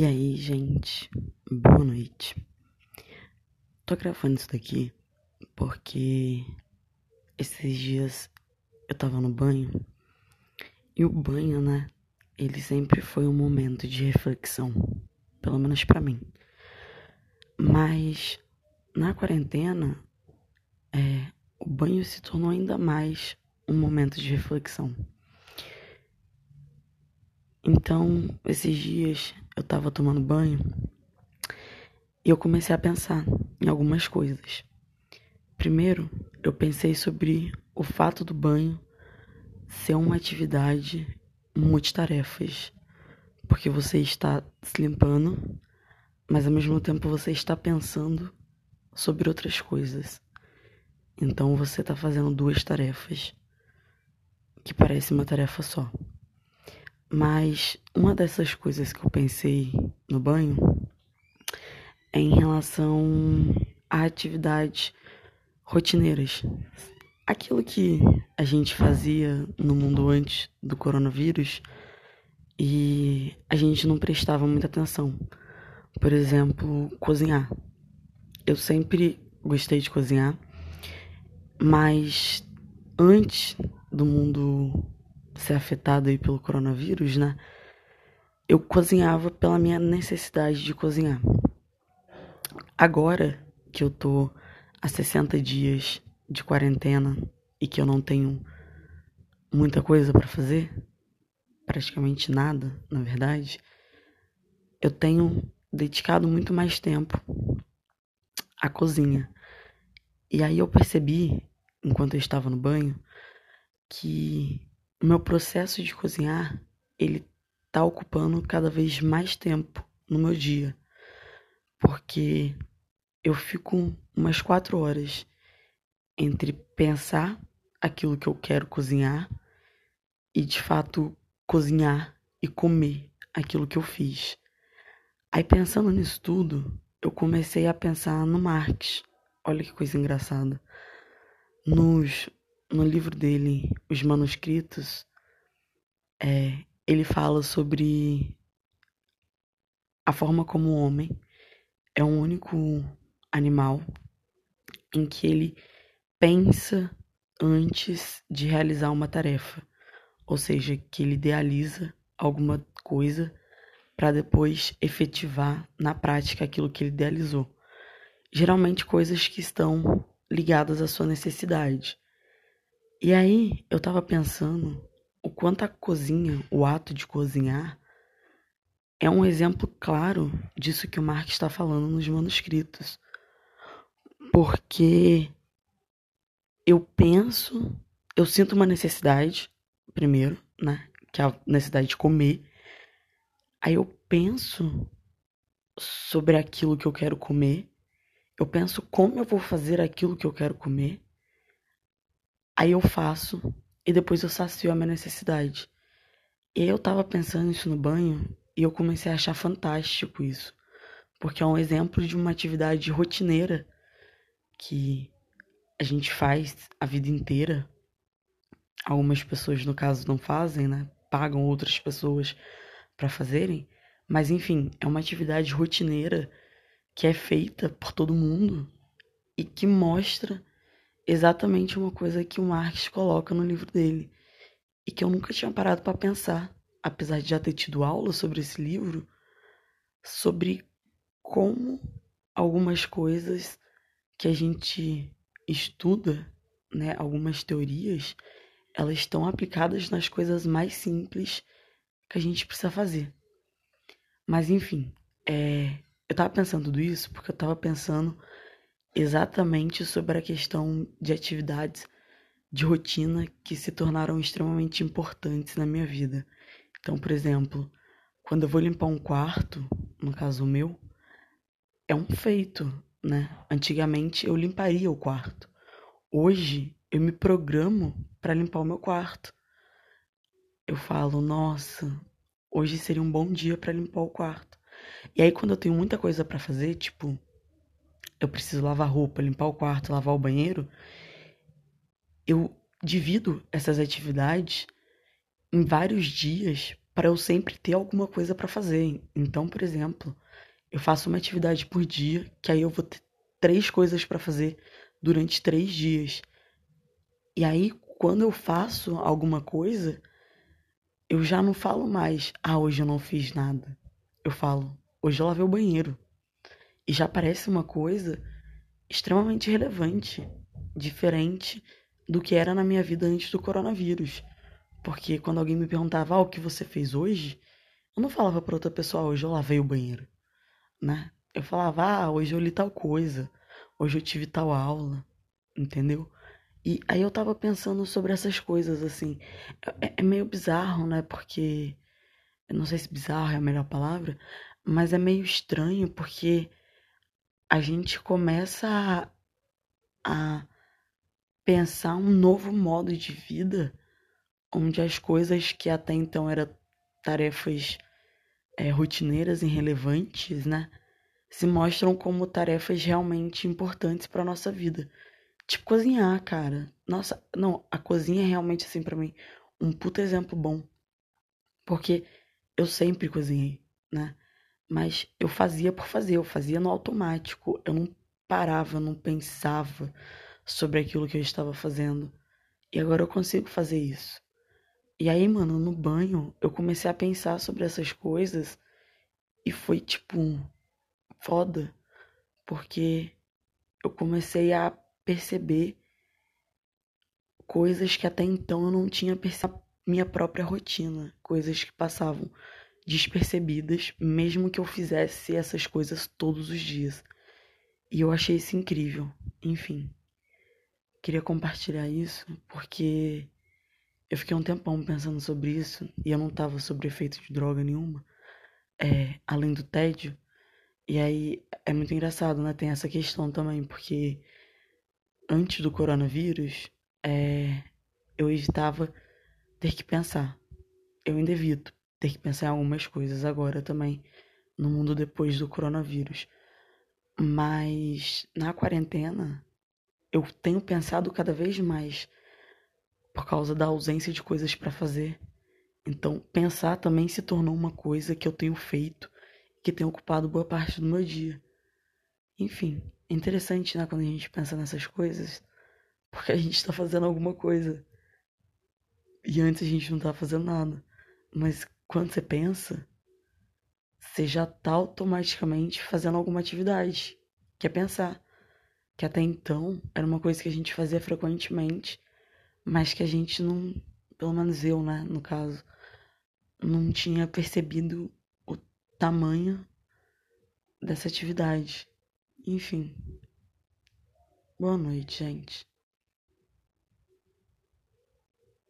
E aí, gente, boa noite. Tô gravando isso daqui porque esses dias eu tava no banho e o banho, né? Ele sempre foi um momento de reflexão, pelo menos para mim. Mas na quarentena, é, o banho se tornou ainda mais um momento de reflexão. Então, esses dias eu tava tomando banho e eu comecei a pensar em algumas coisas. Primeiro, eu pensei sobre o fato do banho ser uma atividade multitarefas, porque você está se limpando, mas ao mesmo tempo você está pensando sobre outras coisas. Então você está fazendo duas tarefas que parecem uma tarefa só. Mas uma dessas coisas que eu pensei no banho é em relação a atividades rotineiras. Aquilo que a gente fazia no mundo antes do coronavírus e a gente não prestava muita atenção. Por exemplo, cozinhar. Eu sempre gostei de cozinhar, mas antes do mundo ser afetado aí pelo coronavírus, né? Eu cozinhava pela minha necessidade de cozinhar. Agora que eu tô há 60 dias de quarentena e que eu não tenho muita coisa para fazer, praticamente nada, na verdade, eu tenho dedicado muito mais tempo à cozinha. E aí eu percebi, enquanto eu estava no banho, que o meu processo de cozinhar, ele tá ocupando cada vez mais tempo no meu dia. Porque eu fico umas quatro horas entre pensar aquilo que eu quero cozinhar e de fato cozinhar e comer aquilo que eu fiz. Aí pensando nisso tudo, eu comecei a pensar no Marx. Olha que coisa engraçada. Nos no livro dele, Os Manuscritos, é, ele fala sobre a forma como o homem é o único animal em que ele pensa antes de realizar uma tarefa, ou seja, que ele idealiza alguma coisa para depois efetivar na prática aquilo que ele idealizou. Geralmente coisas que estão ligadas à sua necessidade. E aí eu tava pensando o quanto a cozinha, o ato de cozinhar, é um exemplo claro disso que o Marx está falando nos manuscritos. Porque eu penso, eu sinto uma necessidade, primeiro, né? Que é a necessidade de comer. Aí eu penso sobre aquilo que eu quero comer. Eu penso como eu vou fazer aquilo que eu quero comer. Aí eu faço e depois eu sacio a minha necessidade. E eu tava pensando isso no banho e eu comecei a achar fantástico isso. Porque é um exemplo de uma atividade rotineira que a gente faz a vida inteira. Algumas pessoas, no caso, não fazem, né? Pagam outras pessoas para fazerem. Mas enfim, é uma atividade rotineira que é feita por todo mundo e que mostra exatamente uma coisa que o Marx coloca no livro dele e que eu nunca tinha parado para pensar, apesar de já ter tido aula sobre esse livro, sobre como algumas coisas que a gente estuda, né, algumas teorias, elas estão aplicadas nas coisas mais simples que a gente precisa fazer. Mas enfim, é, eu tava pensando tudo isso porque eu tava pensando exatamente sobre a questão de atividades de rotina que se tornaram extremamente importantes na minha vida. Então, por exemplo, quando eu vou limpar um quarto, no caso meu, é um feito, né? Antigamente eu limparia o quarto. Hoje eu me programo para limpar o meu quarto. Eu falo, nossa, hoje seria um bom dia para limpar o quarto. E aí quando eu tenho muita coisa para fazer, tipo, eu preciso lavar roupa, limpar o quarto, lavar o banheiro, eu divido essas atividades em vários dias para eu sempre ter alguma coisa para fazer. Então, por exemplo, eu faço uma atividade por dia, que aí eu vou ter três coisas para fazer durante três dias. E aí, quando eu faço alguma coisa, eu já não falo mais, ah, hoje eu não fiz nada. Eu falo, hoje eu lavei o banheiro. E já parece uma coisa extremamente relevante, diferente do que era na minha vida antes do coronavírus. Porque quando alguém me perguntava ah, o que você fez hoje, eu não falava para outra pessoa, ah, hoje eu lavei o banheiro, né? Eu falava, ah, hoje eu li tal coisa, hoje eu tive tal aula, entendeu? E aí eu tava pensando sobre essas coisas, assim. É, é meio bizarro, né? Porque. Eu não sei se bizarro é a melhor palavra, mas é meio estranho porque a gente começa a, a pensar um novo modo de vida onde as coisas que até então eram tarefas é, rotineiras, irrelevantes, né, se mostram como tarefas realmente importantes para nossa vida. Tipo cozinhar, cara. Nossa, não, a cozinha é realmente assim para mim um puto exemplo bom. Porque eu sempre cozinhei, né? Mas eu fazia por fazer, eu fazia no automático. Eu não parava, não pensava sobre aquilo que eu estava fazendo. E agora eu consigo fazer isso. E aí, mano, no banho, eu comecei a pensar sobre essas coisas e foi tipo foda, porque eu comecei a perceber coisas que até então eu não tinha percebido minha própria rotina, coisas que passavam despercebidas, mesmo que eu fizesse essas coisas todos os dias. E eu achei isso incrível. Enfim, queria compartilhar isso porque eu fiquei um tempão pensando sobre isso e eu não tava sobre efeito de droga nenhuma, é, além do tédio. E aí é muito engraçado, né? Tem essa questão também, porque antes do coronavírus, é, eu evitava ter que pensar. Eu ainda evito ter que pensar em algumas coisas agora também, no mundo depois do coronavírus. Mas na quarentena, eu tenho pensado cada vez mais por causa da ausência de coisas para fazer. Então, pensar também se tornou uma coisa que eu tenho feito, que tem ocupado boa parte do meu dia. Enfim, é interessante, né, quando a gente pensa nessas coisas, porque a gente tá fazendo alguma coisa. E antes a gente não tava fazendo nada. Mas quando você pensa, você já tá automaticamente fazendo alguma atividade, que é pensar. Que até então era uma coisa que a gente fazia frequentemente, mas que a gente não, pelo menos eu, né, no caso, não tinha percebido o tamanho dessa atividade. Enfim. Boa noite, gente.